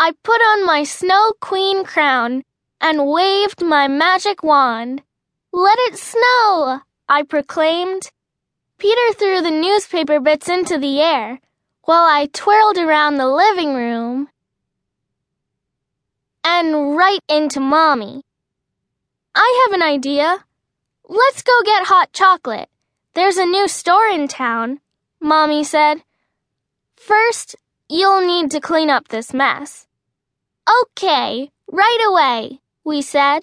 I put on my Snow Queen crown and waved my magic wand. Let it snow, I proclaimed. Peter threw the newspaper bits into the air while I twirled around the living room and right into Mommy. I have an idea. Let's go get hot chocolate. There's a new store in town, Mommy said. First, you'll need to clean up this mess. Okay, right away, we said.